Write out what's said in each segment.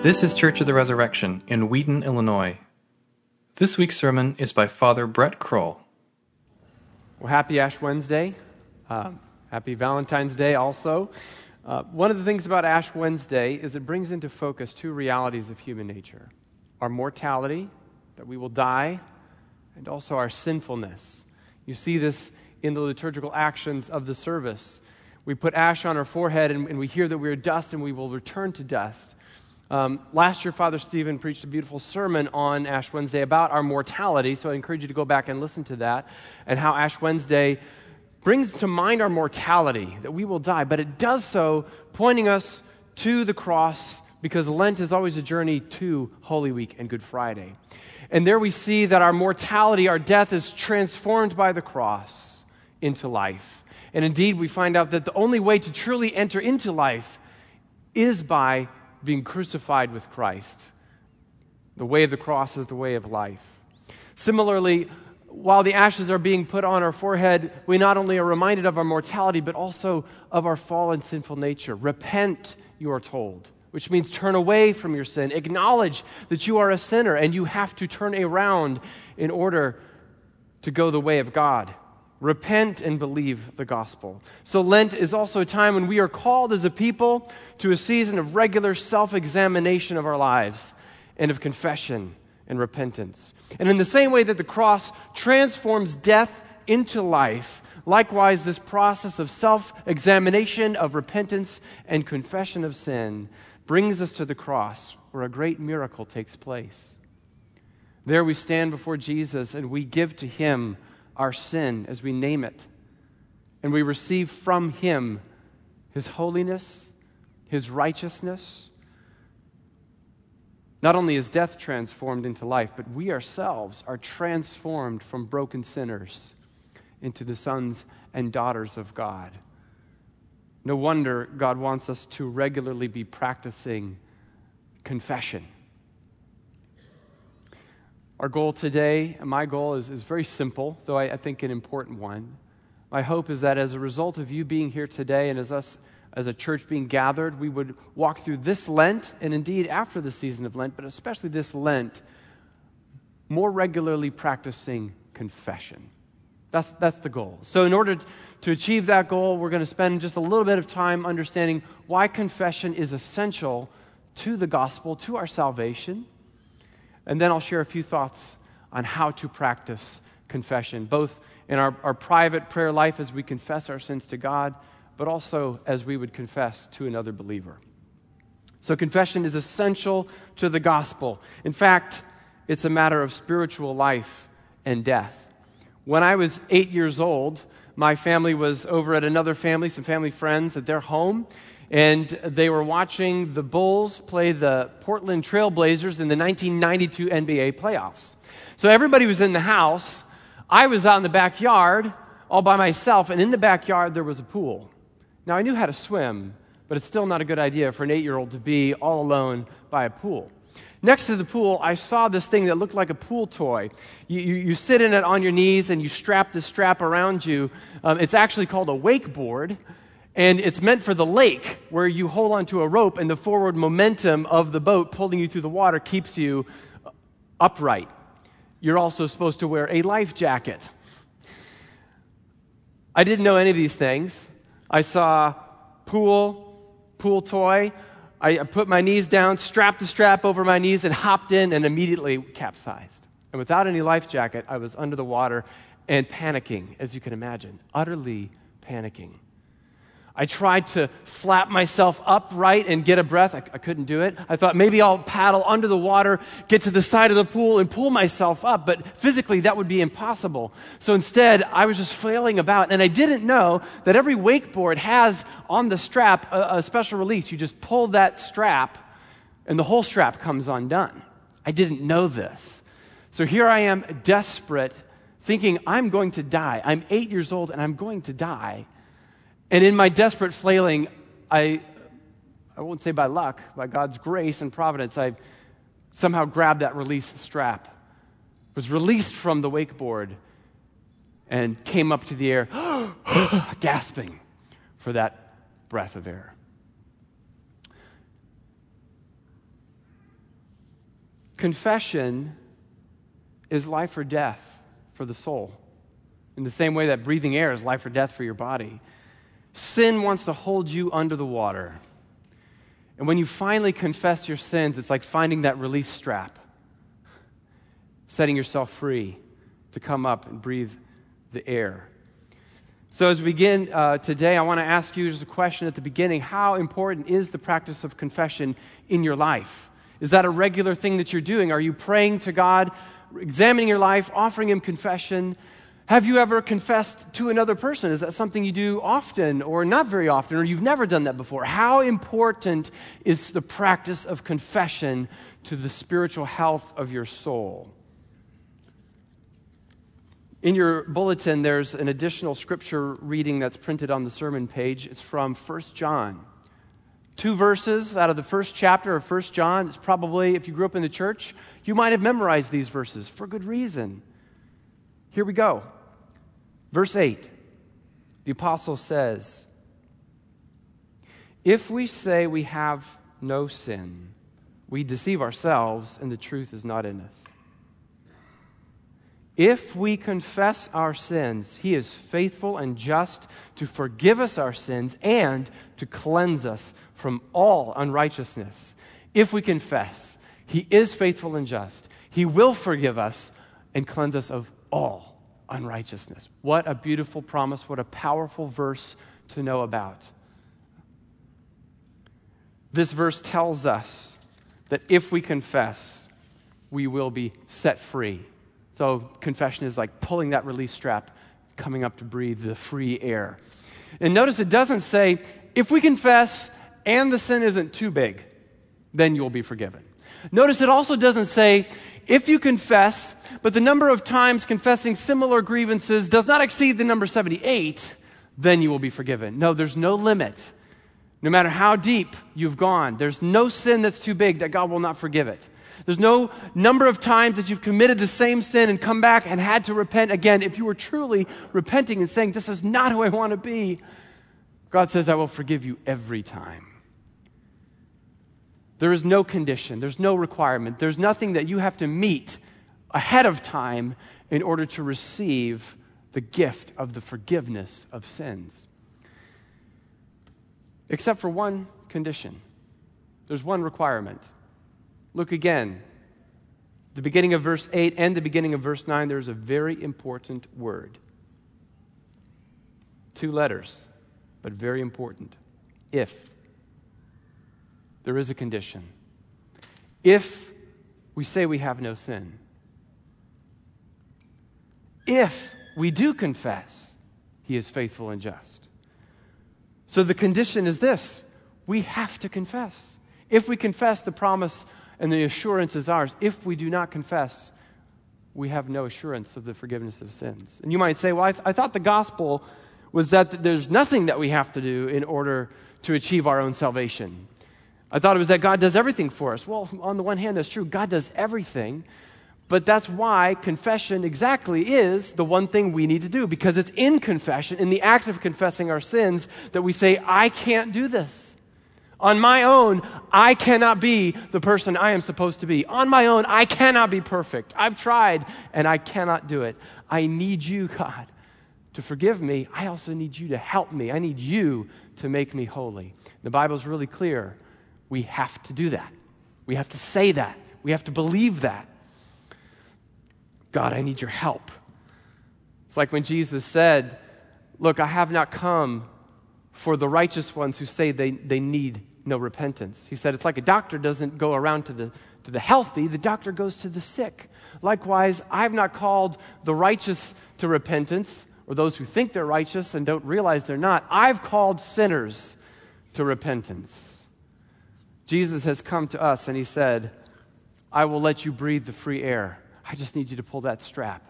This is Church of the Resurrection in Wheaton, Illinois. This week's sermon is by Father Brett Kroll. Well, happy Ash Wednesday. Uh, happy Valentine's Day also. Uh, one of the things about Ash Wednesday is it brings into focus two realities of human nature our mortality, that we will die, and also our sinfulness. You see this in the liturgical actions of the service. We put ash on our forehead and, and we hear that we are dust and we will return to dust. Um, last year, Father Stephen preached a beautiful sermon on Ash Wednesday about our mortality, so I encourage you to go back and listen to that, and how Ash Wednesday brings to mind our mortality, that we will die, but it does so pointing us to the cross because Lent is always a journey to Holy Week and Good Friday. And there we see that our mortality, our death, is transformed by the cross into life. And indeed, we find out that the only way to truly enter into life is by being crucified with Christ. The way of the cross is the way of life. Similarly, while the ashes are being put on our forehead, we not only are reminded of our mortality, but also of our fallen sinful nature. Repent, you are told, which means turn away from your sin. Acknowledge that you are a sinner and you have to turn around in order to go the way of God. Repent and believe the gospel. So, Lent is also a time when we are called as a people to a season of regular self examination of our lives and of confession and repentance. And in the same way that the cross transforms death into life, likewise, this process of self examination, of repentance, and confession of sin brings us to the cross where a great miracle takes place. There we stand before Jesus and we give to him our sin as we name it. And we receive from Him His holiness, His righteousness. Not only is death transformed into life, but we ourselves are transformed from broken sinners into the sons and daughters of God. No wonder God wants us to regularly be practicing confession. Our goal today, and my goal is, is very simple, though I, I think an important one. My hope is that as a result of you being here today and as us as a church being gathered, we would walk through this Lent, and indeed after the season of Lent, but especially this Lent, more regularly practicing confession. That's, that's the goal. So, in order to achieve that goal, we're going to spend just a little bit of time understanding why confession is essential to the gospel, to our salvation. And then I'll share a few thoughts on how to practice confession, both in our, our private prayer life as we confess our sins to God, but also as we would confess to another believer. So, confession is essential to the gospel. In fact, it's a matter of spiritual life and death. When I was eight years old, my family was over at another family, some family friends at their home, and they were watching the Bulls play the Portland Trailblazers in the 1992 NBA playoffs. So everybody was in the house. I was out in the backyard all by myself, and in the backyard there was a pool. Now I knew how to swim, but it's still not a good idea for an eight year old to be all alone by a pool. Next to the pool, I saw this thing that looked like a pool toy. You, you, you sit in it on your knees and you strap this strap around you. Um, it's actually called a wakeboard and it's meant for the lake where you hold onto a rope and the forward momentum of the boat pulling you through the water keeps you upright. You're also supposed to wear a life jacket. I didn't know any of these things. I saw pool, pool toy. I put my knees down, strapped the strap over my knees, and hopped in and immediately capsized. And without any life jacket, I was under the water and panicking, as you can imagine, utterly panicking. I tried to flap myself upright and get a breath. I, I, couldn't do it. I thought maybe I'll paddle under the water, get to the side of the pool, and pull myself up. But physically, that would be impossible. So instead, I was just flailing about. And I didn't know that every wakeboard has on the strap a, a special release. You just pull that strap, and the whole strap comes undone. I didn't know this. So here I am, desperate, thinking I'm going to die. I'm eight years old, and I'm going to die. And in my desperate flailing, I, I won't say by luck, by God's grace and providence, I somehow grabbed that release strap, was released from the wakeboard, and came up to the air, gasping for that breath of air. Confession is life or death for the soul, in the same way that breathing air is life or death for your body. Sin wants to hold you under the water. And when you finally confess your sins, it's like finding that release strap, setting yourself free to come up and breathe the air. So, as we begin uh, today, I want to ask you just a question at the beginning How important is the practice of confession in your life? Is that a regular thing that you're doing? Are you praying to God, examining your life, offering Him confession? Have you ever confessed to another person? Is that something you do often or not very often, or you've never done that before? How important is the practice of confession to the spiritual health of your soul? In your bulletin, there's an additional scripture reading that's printed on the sermon page. It's from 1 John. Two verses out of the first chapter of 1 John. It's probably, if you grew up in the church, you might have memorized these verses for good reason. Here we go. Verse 8, the apostle says, If we say we have no sin, we deceive ourselves and the truth is not in us. If we confess our sins, he is faithful and just to forgive us our sins and to cleanse us from all unrighteousness. If we confess, he is faithful and just. He will forgive us and cleanse us of all unrighteousness. What a beautiful promise. What a powerful verse to know about. This verse tells us that if we confess, we will be set free. So, confession is like pulling that release strap, coming up to breathe the free air. And notice it doesn't say, if we confess and the sin isn't too big, then you will be forgiven. Notice it also doesn't say, if you confess, but the number of times confessing similar grievances does not exceed the number 78, then you will be forgiven. No, there's no limit. No matter how deep you've gone, there's no sin that's too big that God will not forgive it. There's no number of times that you've committed the same sin and come back and had to repent again. If you were truly repenting and saying, This is not who I want to be, God says, I will forgive you every time. There is no condition, there's no requirement, there's nothing that you have to meet ahead of time in order to receive the gift of the forgiveness of sins. Except for one condition. There's one requirement. Look again. The beginning of verse 8 and the beginning of verse 9, there's a very important word. Two letters, but very important. If there is a condition. If we say we have no sin, if we do confess, he is faithful and just. So the condition is this we have to confess. If we confess, the promise and the assurance is ours. If we do not confess, we have no assurance of the forgiveness of sins. And you might say, well, I, th- I thought the gospel was that there's nothing that we have to do in order to achieve our own salvation. I thought it was that God does everything for us. Well, on the one hand, that's true. God does everything. But that's why confession exactly is the one thing we need to do because it's in confession, in the act of confessing our sins, that we say, I can't do this. On my own, I cannot be the person I am supposed to be. On my own, I cannot be perfect. I've tried and I cannot do it. I need you, God, to forgive me. I also need you to help me. I need you to make me holy. The Bible is really clear we have to do that. We have to say that. We have to believe that. God, I need your help. It's like when Jesus said, Look, I have not come for the righteous ones who say they, they need no repentance. He said, It's like a doctor doesn't go around to the, to the healthy, the doctor goes to the sick. Likewise, I've not called the righteous to repentance, or those who think they're righteous and don't realize they're not. I've called sinners to repentance. Jesus has come to us and he said, I will let you breathe the free air. I just need you to pull that strap.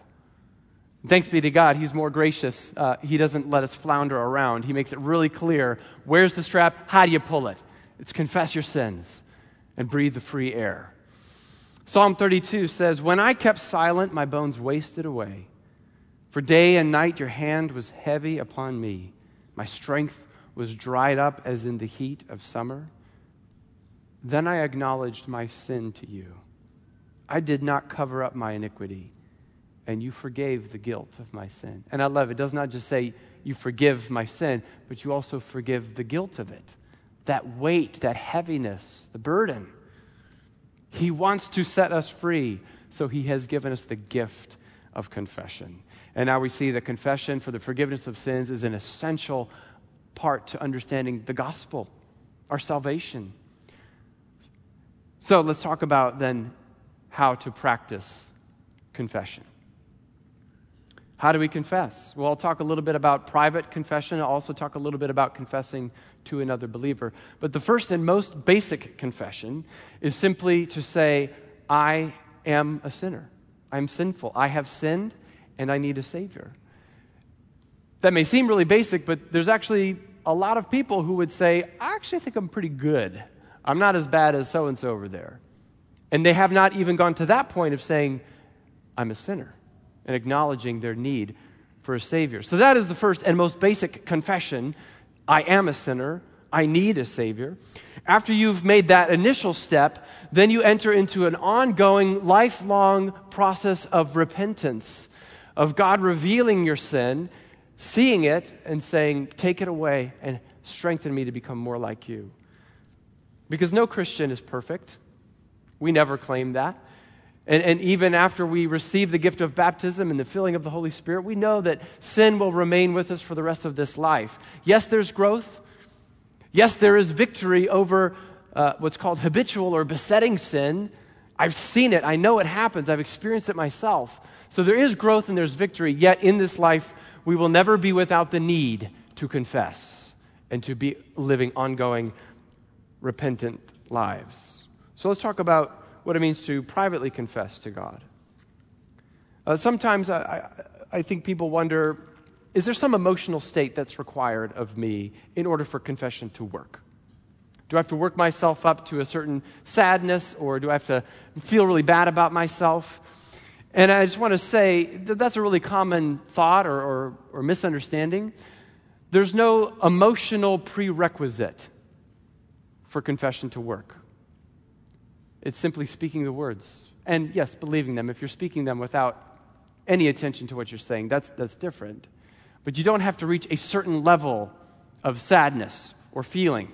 Thanks be to God, He's more gracious. Uh, he doesn't let us flounder around. He makes it really clear where's the strap? How do you pull it? It's confess your sins and breathe the free air. Psalm 32 says, When I kept silent, my bones wasted away. For day and night your hand was heavy upon me. My strength was dried up as in the heat of summer. Then I acknowledged my sin to you. I did not cover up my iniquity, and you forgave the guilt of my sin. And I love it. It does not just say you forgive my sin, but you also forgive the guilt of it. That weight, that heaviness, the burden. He wants to set us free, so he has given us the gift of confession. And now we see that confession for the forgiveness of sins is an essential part to understanding the gospel, our salvation. So let's talk about then how to practice confession. How do we confess? Well, I'll talk a little bit about private confession. I'll also talk a little bit about confessing to another believer. But the first and most basic confession is simply to say, I am a sinner. I'm sinful. I have sinned and I need a Savior. That may seem really basic, but there's actually a lot of people who would say, I actually think I'm pretty good. I'm not as bad as so and so over there. And they have not even gone to that point of saying, I'm a sinner, and acknowledging their need for a Savior. So that is the first and most basic confession I am a sinner. I need a Savior. After you've made that initial step, then you enter into an ongoing, lifelong process of repentance of God revealing your sin, seeing it, and saying, Take it away and strengthen me to become more like you. Because no Christian is perfect. We never claim that. And, and, even after we receive the gift of baptism and the filling of the Holy Spirit, we know that sin will remain with us for the rest of this life. Yes, there's growth. Yes, there is victory over uh, what's called habitual or besetting sin. I've seen it. I know it happens. I've experienced it myself. So there is growth and there's victory, yet in this life, we will never be without the need to confess and to be living ongoing, repentant lives. So let's talk about what it means to privately confess to God. Uh, sometimes I, I, I think people wonder is there some emotional state that's required of me in order for confession to work? Do I have to work myself up to a certain sadness or do I have to feel really bad about myself? And I just want to say that that's a really common thought or, or, or misunderstanding. There's no emotional prerequisite for confession to work. It's simply speaking the words. And yes, believing them. If you're speaking them without any attention to what you're saying, that's, that's different. But you don't have to reach a certain level of sadness or feeling.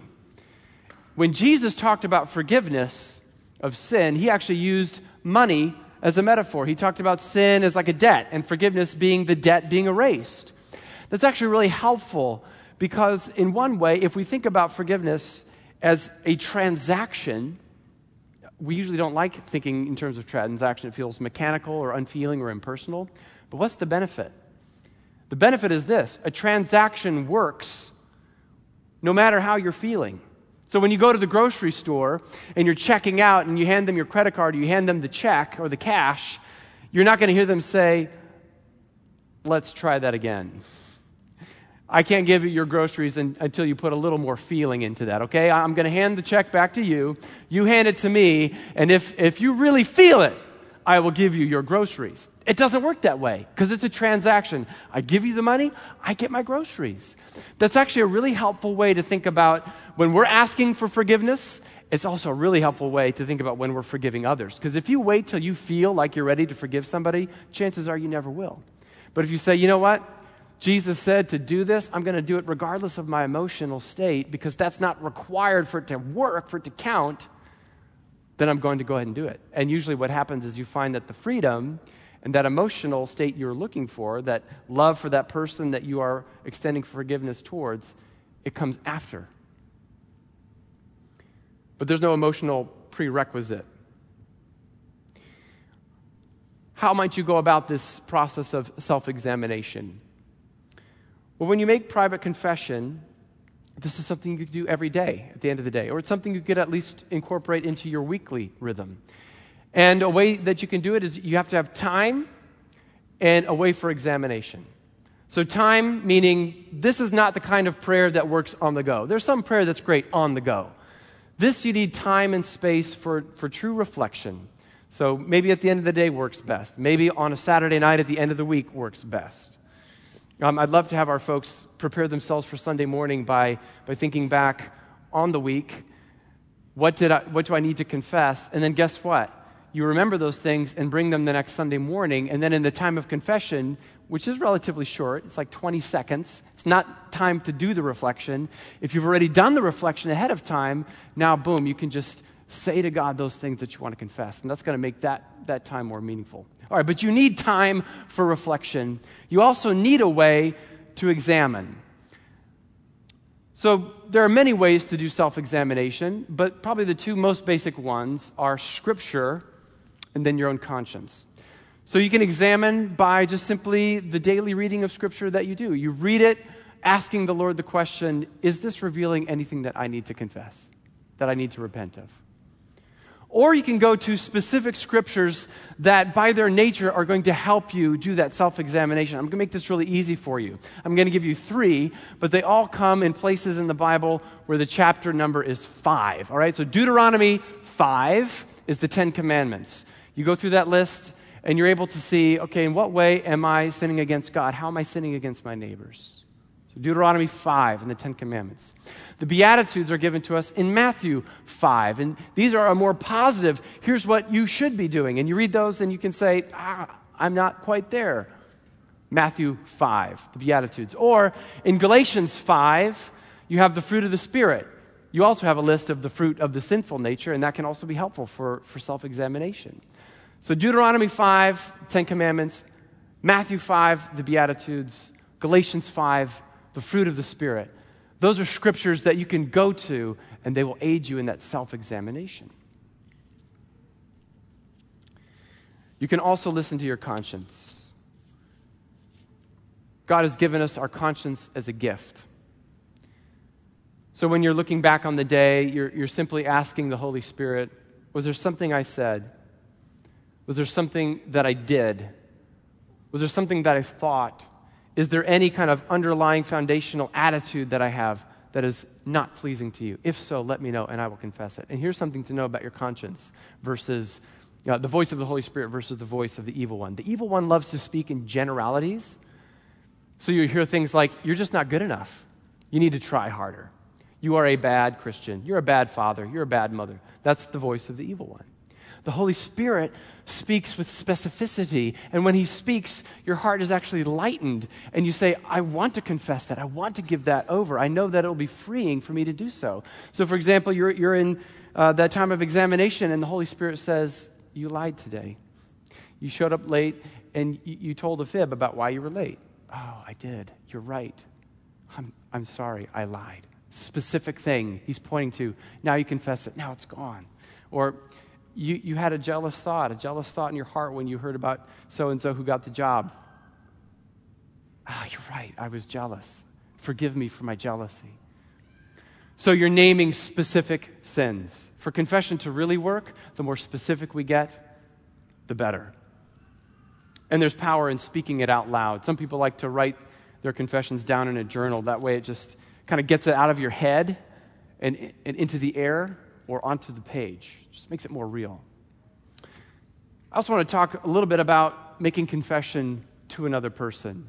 When Jesus talked about forgiveness of sin, he actually used money as a metaphor. He talked about sin as like a debt and forgiveness being the debt being erased. That's actually really helpful because, in one way, if we think about forgiveness as a transaction, we usually don't like thinking in terms of transaction. It feels mechanical or unfeeling or impersonal. But what's the benefit? The benefit is this a transaction works no matter how you're feeling. So when you go to the grocery store and you're checking out and you hand them your credit card or you hand them the check or the cash, you're not going to hear them say, let's try that again. I can't give you your groceries in, until you put a little more feeling into that, okay? I'm going to hand the check back to you. You hand it to me. And if, if you really feel it, I will give you your groceries. It doesn't work that way because it's a transaction. I give you the money, I get my groceries. That's actually a really helpful way to think about when we're asking for forgiveness. It's also a really helpful way to think about when we're forgiving others. Because if you wait till you feel like you're ready to forgive somebody, chances are you never will. But if you say, you know what? Jesus said to do this, I'm going to do it regardless of my emotional state because that's not required for it to work, for it to count then I'm going to go ahead and do it. And usually what happens is you find that the freedom and that emotional state you're looking for, that love for that person that you are extending forgiveness towards, it comes after. But there's no emotional prerequisite. How might you go about this process of self examination? Well, when you make private confession, this is something you could do every day at the end of the day, or it's something you could at least incorporate into your weekly rhythm. And a way that you can do it is you have to have time and a way for examination. So, time meaning this is not the kind of prayer that works on the go. There's some prayer that's great on the go. This, you need time and space for, for true reflection. So, maybe at the end of the day works best. Maybe on a Saturday night at the end of the week works best. Um, I'd love to have our folks prepare themselves for Sunday morning by, by thinking back on the week. What, did I, what do I need to confess? And then guess what? you remember those things and bring them the next Sunday morning. And then in the time of confession, which is relatively short, it's like 20 seconds, it's not time to do the reflection. If you've already done the reflection ahead of time, now, boom, you can just say to God those things that you want to confess. And that's going to make that, that time more meaningful. All right, but you need time for reflection. You also need a way to examine. So there are many ways to do self examination, but probably the two most basic ones are Scripture and then your own conscience. So you can examine by just simply the daily reading of Scripture that you do. You read it, asking the Lord the question Is this revealing anything that I need to confess, that I need to repent of? Or you can go to specific scriptures that, by their nature, are going to help you do that self examination. I'm going to make this really easy for you. I'm going to give you three, but they all come in places in the Bible where the chapter number is five. All right, so Deuteronomy 5 is the Ten Commandments. You go through that list and you're able to see okay, in what way am I sinning against God? How am I sinning against my neighbors? Deuteronomy 5 and the Ten Commandments. The Beatitudes are given to us in Matthew 5. And these are a more positive, here's what you should be doing. And you read those and you can say, ah, I'm not quite there. Matthew 5, the Beatitudes. Or in Galatians 5, you have the fruit of the Spirit. You also have a list of the fruit of the sinful nature, and that can also be helpful for, for self examination. So, Deuteronomy 5, Ten Commandments, Matthew 5, the Beatitudes, Galatians 5, the fruit of the Spirit. Those are scriptures that you can go to, and they will aid you in that self examination. You can also listen to your conscience. God has given us our conscience as a gift. So when you're looking back on the day, you're, you're simply asking the Holy Spirit, was there something I said? Was there something that I did? Was there something that I thought? Is there any kind of underlying foundational attitude that I have that is not pleasing to you? If so, let me know and I will confess it. And here's something to know about your conscience versus you know, the voice of the Holy Spirit versus the voice of the evil one. The evil one loves to speak in generalities. So you hear things like, you're just not good enough. You need to try harder. You are a bad Christian. You're a bad father. You're a bad mother. That's the voice of the evil one. The Holy Spirit speaks with specificity. And when He speaks, your heart is actually lightened. And you say, I want to confess that. I want to give that over. I know that it will be freeing for me to do so. So, for example, you're, you're in uh, that time of examination, and the Holy Spirit says, You lied today. You showed up late, and you, you told a fib about why you were late. Oh, I did. You're right. I'm, I'm sorry. I lied. Specific thing he's pointing to. Now you confess it. Now it's gone. Or you, you had a jealous thought, a jealous thought in your heart when you heard about so and so who got the job. Ah, oh, you're right. I was jealous. Forgive me for my jealousy. So you're naming specific sins. For confession to really work, the more specific we get, the better. And there's power in speaking it out loud. Some people like to write their confessions down in a journal. That way it just kind of gets it out of your head and, and into the air or onto the page. Just makes it more real. I also want to talk a little bit about making confession to another person.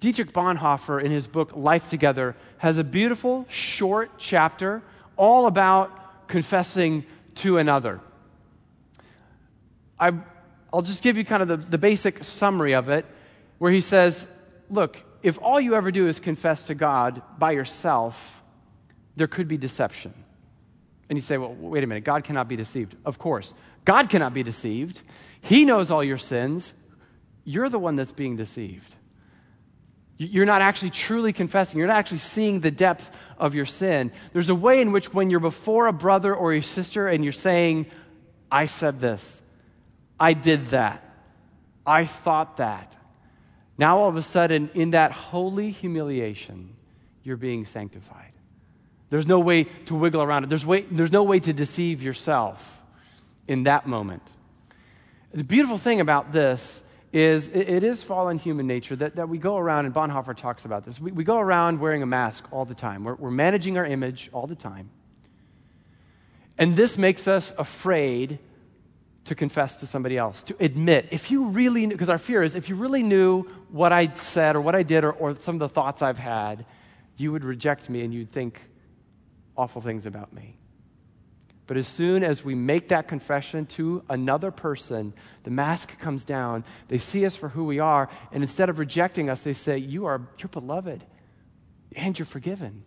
Dietrich Bonhoeffer, in his book Life Together, has a beautiful, short chapter all about confessing to another. I, will just give you kind of the, the basic summary of it, where he says, Look, if all you ever do is confess to God by yourself, there could be deception. And you say, well, wait a minute, God cannot be deceived. Of course, God cannot be deceived. He knows all your sins. You're the one that's being deceived. You're not actually truly confessing. You're not actually seeing the depth of your sin. There's a way in which, when you're before a brother or a sister and you're saying, I said this, I did that, I thought that, now all of a sudden, in that holy humiliation, you're being sanctified. There's no way to wiggle around it. There's, way, there's no way to deceive yourself in that moment. The beautiful thing about this is it, it is fallen human nature that, that we go around, and Bonhoeffer talks about this. We, we go around wearing a mask all the time. We're, we're managing our image all the time. And this makes us afraid to confess to somebody else, to admit. If you really knew, because our fear is if you really knew what I said or what I did or, or some of the thoughts I've had, you would reject me and you'd think, awful things about me. But as soon as we make that confession to another person, the mask comes down. They see us for who we are, and instead of rejecting us, they say, You are you're beloved and you're forgiven.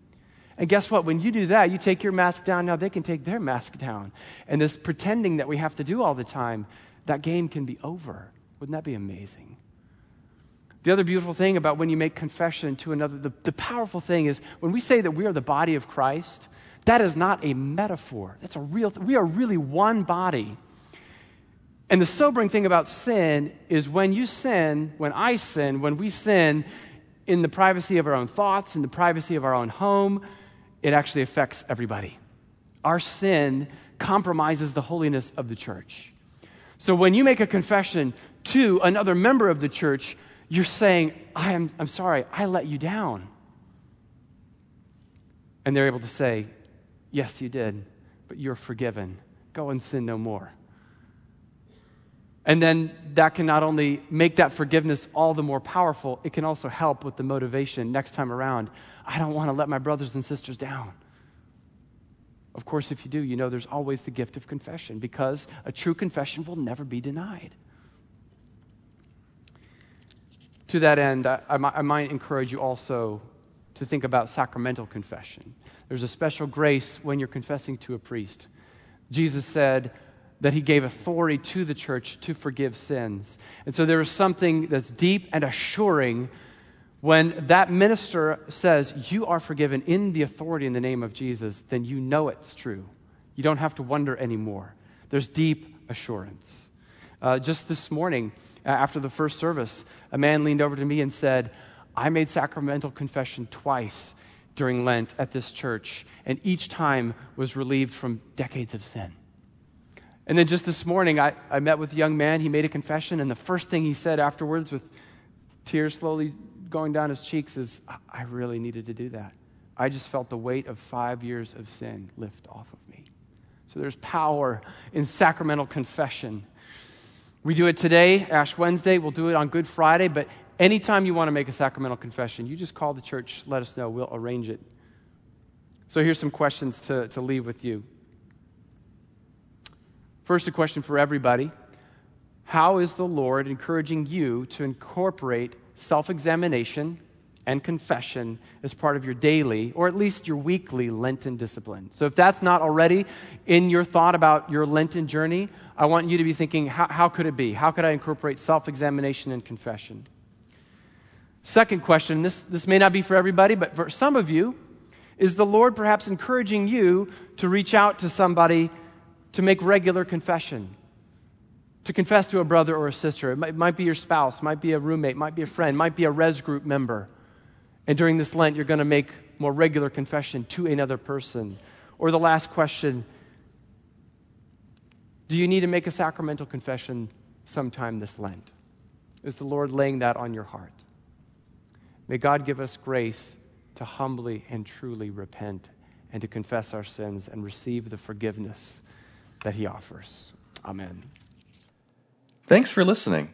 And guess what? When you do that, you take your mask down, now they can take their mask down. And this pretending that we have to do all the time, that game can be over. Wouldn't that be amazing? The other beautiful thing about when you make confession to another, the, the powerful thing is when we say that we are the body of Christ, that is not a metaphor. That's a real th- we are really one body. And the sobering thing about sin is when you sin, when I sin, when we sin in the privacy of our own thoughts, in the privacy of our own home, it actually affects everybody. Our sin compromises the holiness of the church. So when you make a confession to another member of the church, you're saying, I am, I'm sorry, I let you down. And they're able to say, Yes, you did, but you're forgiven. Go and sin no more. And then that can not only make that forgiveness all the more powerful, it can also help with the motivation next time around. I don't want to let my brothers and sisters down. Of course, if you do, you know there's always the gift of confession because a true confession will never be denied. To that end, I, I, I might encourage you also to think about sacramental confession. There's a special grace when you're confessing to a priest. Jesus said that he gave authority to the church to forgive sins. And so there is something that's deep and assuring when that minister says, You are forgiven in the authority in the name of Jesus, then you know it's true. You don't have to wonder anymore. There's deep assurance. Uh, just this morning, after the first service, a man leaned over to me and said, I made sacramental confession twice during Lent at this church, and each time was relieved from decades of sin. And then just this morning, I, I met with a young man. He made a confession, and the first thing he said afterwards, with tears slowly going down his cheeks, is, I really needed to do that. I just felt the weight of five years of sin lift off of me. So there's power in sacramental confession. We do it today, Ash Wednesday. We'll do it on Good Friday, but Anytime you want to make a sacramental confession, you just call the church, let us know, we'll arrange it. So here's some questions to, to leave with you. First, a question for everybody How is the Lord encouraging you to incorporate self examination and confession as part of your daily, or at least your weekly Lenten discipline? So if that's not already in your thought about your Lenten journey, I want you to be thinking how, how could it be? How could I incorporate self examination and confession? Second question this, this may not be for everybody, but for some of you, is the Lord perhaps encouraging you to reach out to somebody to make regular confession? To confess to a brother or a sister. It might, be your spouse, might be a roommate, might be a friend, might be a res group member. And during this Lent, you're going to make more regular confession to another person. Or the last question Do you need to make a sacramental confession sometime this Lent? Is the Lord laying that on your heart? May God give us grace to humbly and truly repent and to confess our sins and receive the forgiveness that He offers. Amen. Thanks for listening.